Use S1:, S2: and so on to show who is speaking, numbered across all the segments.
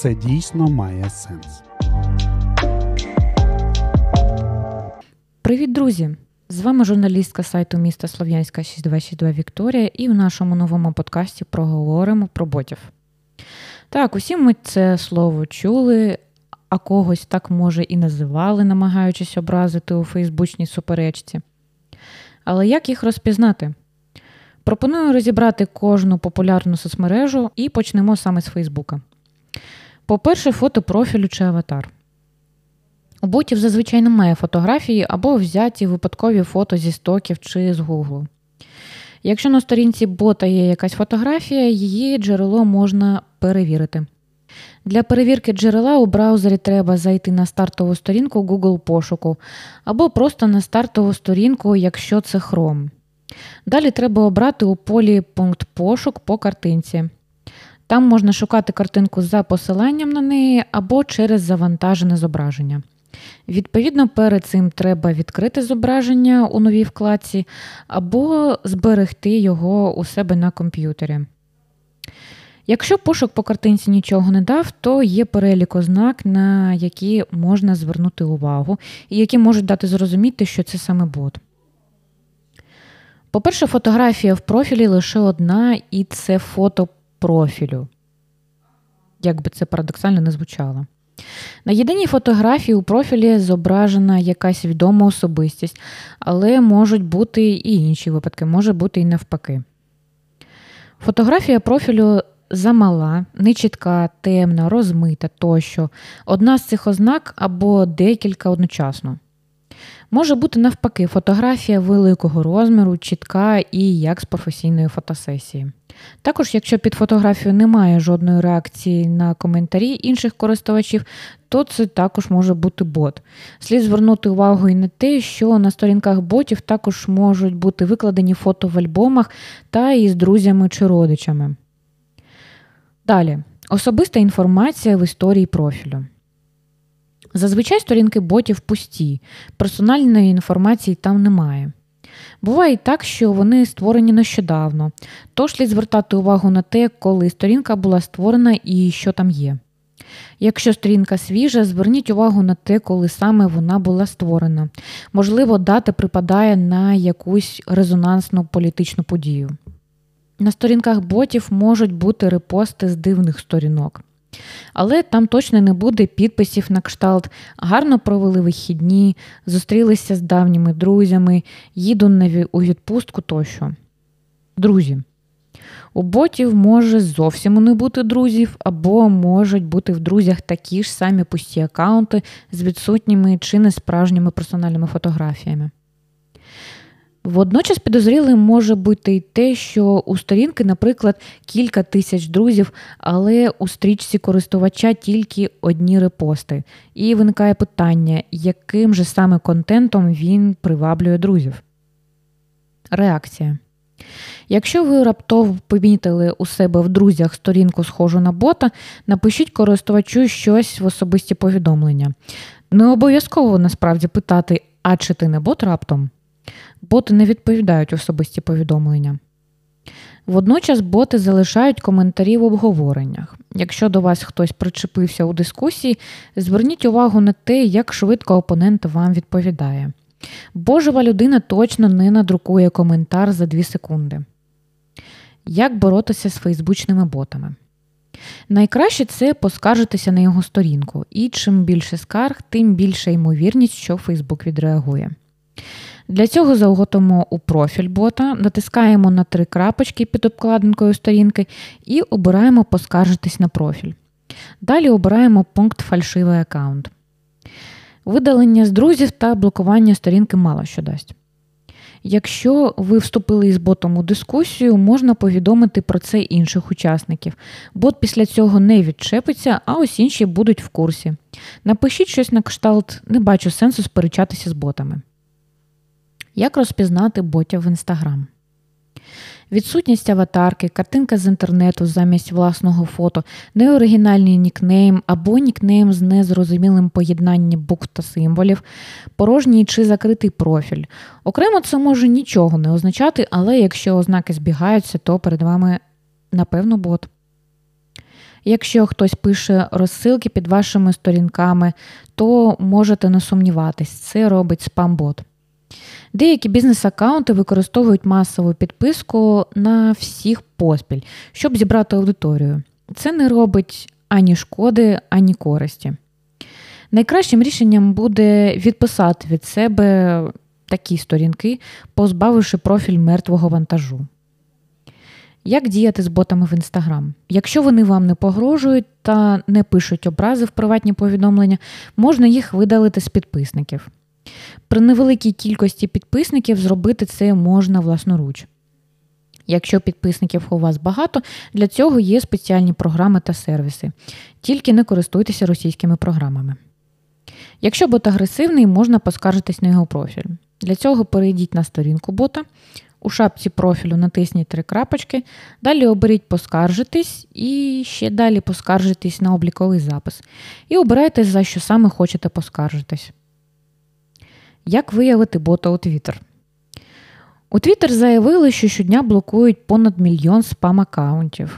S1: це дійсно має сенс.
S2: Привіт, друзі! З вами журналістка сайту міста Слов'янська 6262 Вікторія, і в нашому новому подкасті проговоримо про ботів. Так, усі ми це слово чули, а когось так, може, і називали, намагаючись образити у Фейсбучній суперечці. Але як їх розпізнати? Пропоную розібрати кожну популярну соцмережу і почнемо саме з Фейсбука. По-перше, фото профілю чи аватар. У ботів зазвичай немає фотографії або взяті випадкові фото зі стоків чи з Гуглу. Якщо на сторінці бота є якась фотографія, її джерело можна перевірити. Для перевірки джерела у браузері треба зайти на стартову сторінку Google пошуку або просто на стартову сторінку, якщо це Chrome. Далі треба обрати у полі пункт пошук по картинці. Там можна шукати картинку за посиланням на неї або через завантажене зображення. Відповідно, перед цим треба відкрити зображення у новій вкладці або зберегти його у себе на комп'ютері. Якщо пошук по картинці нічого не дав, то є перелік ознак, на які можна звернути увагу, і які можуть дати зрозуміти, що це саме бот. По-перше, фотографія в профілі лише одна, і це фото профілю. Як би це парадоксально не звучало. На єдиній фотографії у профілі зображена якась відома особистість, але можуть бути і інші випадки, може бути і навпаки. Фотографія профілю замала, нечітка, темна, розмита тощо. Одна з цих ознак або декілька одночасно. Може бути навпаки, фотографія великого розміру, чітка і як з професійної фотосесії. Також, якщо під фотографією немає жодної реакції на коментарі інших користувачів, то це також може бути бот. Слід звернути увагу і на те, що на сторінках ботів також можуть бути викладені фото в альбомах та із друзями чи родичами. Далі, особиста інформація в історії профілю. Зазвичай сторінки ботів пусті, персональної інформації там немає. Буває і так, що вони створені нещодавно, тож слід звертати увагу на те, коли сторінка була створена і що там є. Якщо сторінка свіжа, зверніть увагу на те, коли саме вона була створена. Можливо, дата припадає на якусь резонансну політичну подію. На сторінках ботів можуть бути репости з дивних сторінок. Але там точно не буде підписів на кшталт, гарно провели вихідні, зустрілися з давніми друзями, їду у відпустку тощо. Друзі. У ботів може зовсім не бути друзів, або можуть бути в друзях такі ж самі пусті аккаунти з відсутніми чи несправжніми персональними фотографіями. Водночас підозрілим може бути й те, що у сторінки, наприклад, кілька тисяч друзів, але у стрічці користувача тільки одні репости. І виникає питання, яким же саме контентом він приваблює друзів. Реакція. Якщо ви раптово помітили у себе в друзях сторінку, схожу на бота, напишіть користувачу щось в особисті повідомлення. Не обов'язково насправді питати, а чи ти не бот раптом? Боти не відповідають особисті повідомлення. Водночас боти залишають коментарі в обговореннях. Якщо до вас хтось причепився у дискусії, зверніть увагу на те, як швидко опонент вам відповідає. Божева людина точно не надрукує коментар за 2 секунди. Як боротися з фейсбучними ботами? Найкраще це поскаржитися на його сторінку, і чим більше скарг, тим більша ймовірність, що Фейсбук відреагує. Для цього заготимо у профіль бота, натискаємо на три крапочки під обкладинкою сторінки і обираємо Поскаржитись на профіль. Далі обираємо пункт Фальшивий аккаунт. Видалення з друзів та блокування сторінки мало що дасть. Якщо ви вступили із ботом у дискусію, можна повідомити про це інших учасників. Бот після цього не відчепиться, а ось інші будуть в курсі. Напишіть щось на кшталт, не бачу сенсу сперечатися з ботами. Як розпізнати ботів в Інстаграм? Відсутність аватарки, картинка з інтернету замість власного фото, неоригінальний нікнейм або нікнейм з незрозумілим поєднанням букв та символів, порожній чи закритий профіль. Окремо це може нічого не означати, але якщо ознаки збігаються, то перед вами, напевно, бот. Якщо хтось пише розсилки під вашими сторінками, то можете не сумніватись, це робить спам-бот. Деякі бізнес-аккаунти використовують масову підписку на всіх поспіль, щоб зібрати аудиторію. Це не робить ані шкоди, ані користі. Найкращим рішенням буде відписати від себе такі сторінки, позбавивши профіль мертвого вантажу. Як діяти з ботами в Інстаграм? Якщо вони вам не погрожують та не пишуть образи в приватні повідомлення, можна їх видалити з підписників. При невеликій кількості підписників зробити це можна власноруч. Якщо підписників у вас багато, для цього є спеціальні програми та сервіси. Тільки не користуйтеся російськими програмами. Якщо бот агресивний, можна поскаржитись на його профіль. Для цього перейдіть на сторінку бота, у шапці профілю натисніть три крапочки, далі оберіть Поскаржитись і ще далі поскаржитись на обліковий запис. І обирайте, за що саме хочете поскаржитись. Як виявити бота у Twitter? У Twitter заявили, що щодня блокують понад мільйон спам-аккаунтів.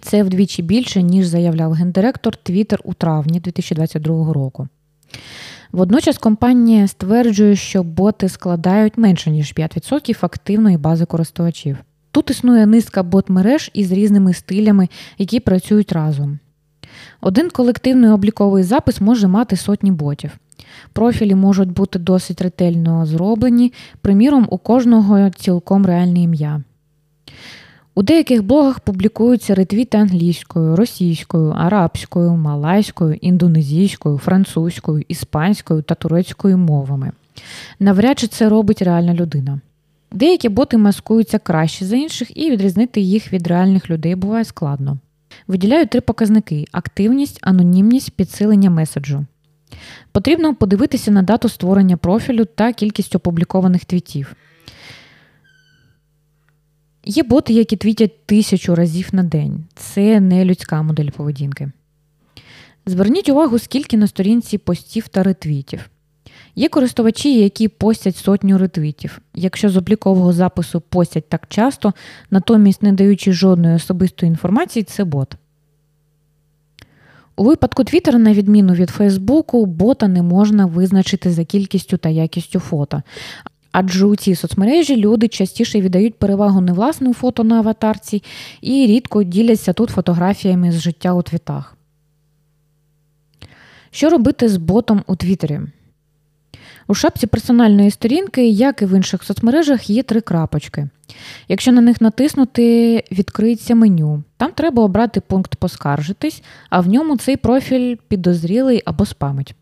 S2: Це вдвічі більше, ніж заявляв гендиректор Twitter у травні 2022 року. Водночас компанія стверджує, що боти складають менше ніж 5% активної бази користувачів. Тут існує низка бот-мереж із різними стилями, які працюють разом. Один колективний обліковий запис може мати сотні ботів. Профілі можуть бути досить ретельно зроблені, приміром, у кожного цілком реальне ім'я. У деяких блогах публікуються ретвіти англійською, російською, арабською, малайською, індонезійською, французькою, іспанською та турецькою мовами. Навряд чи це робить реальна людина. Деякі боти маскуються краще за інших, і відрізнити їх від реальних людей буває складно. Виділяють три показники: активність, анонімність, підсилення меседжу. Потрібно подивитися на дату створення профілю та кількість опублікованих твітів. Є боти, які твітять тисячу разів на день. Це не людська модель поведінки. Зверніть увагу, скільки на сторінці постів та ретвітів. Є користувачі, які постять сотню ретвітів. Якщо з облікового запису постять так часто, натомість не даючи жодної особистої інформації, це бот. У випадку Twitter, на відміну від Фейсбуку, бота не можна визначити за кількістю та якістю фото. Адже у цій соцмережі люди частіше віддають перевагу не власним фото на аватарці і рідко діляться тут фотографіями з життя у твітах. Що робити з ботом у Твіттері? У шапці персональної сторінки, як і в інших соцмережах, є три крапочки. Якщо на них натиснути, відкриється меню. Там треба обрати пункт Поскаржитись, а в ньому цей профіль підозрілий або спамить.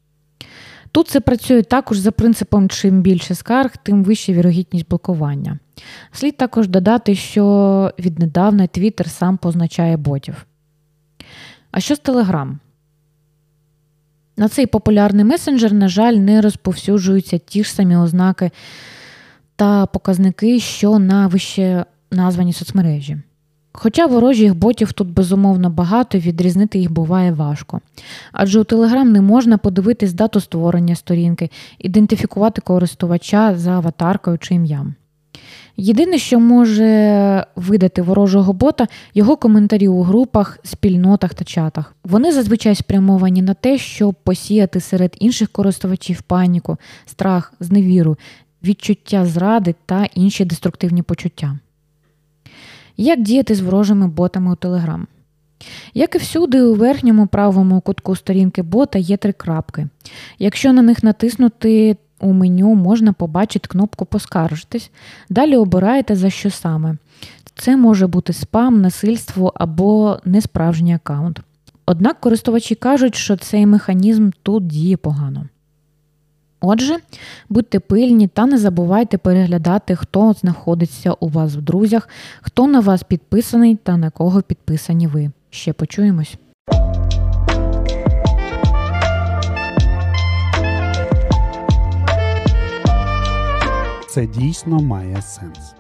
S2: Тут це працює також за принципом чим більше скарг, тим вища вірогідність блокування. Слід також додати, що віднедавна Twitter сам позначає ботів. А що з Telegram? На цей популярний месенджер, на жаль, не розповсюджуються ті ж самі ознаки та показники, що на вище названі соцмережі. Хоча ворожих ботів тут безумовно багато, відрізнити їх буває важко. Адже у Telegram не можна подивитись дату створення сторінки, ідентифікувати користувача за аватаркою чи ім'ям. Єдине, що може видати ворожого бота, його коментарі у групах, спільнотах та чатах. Вони зазвичай спрямовані на те, щоб посіяти серед інших користувачів паніку, страх, зневіру, відчуття зради та інші деструктивні почуття. Як діяти з ворожими ботами у Telegram? Як і всюди, у верхньому правому кутку сторінки бота є три крапки. Якщо на них натиснути у меню, можна побачити кнопку Поскаржитись. Далі обираєте за що саме. Це може бути спам, насильство або несправжній аккаунт. Однак користувачі кажуть, що цей механізм тут діє погано. Отже, будьте пильні та не забувайте переглядати, хто знаходиться у вас в друзях, хто на вас підписаний та на кого підписані ви. Ще почуємось.
S1: Це дійсно має сенс.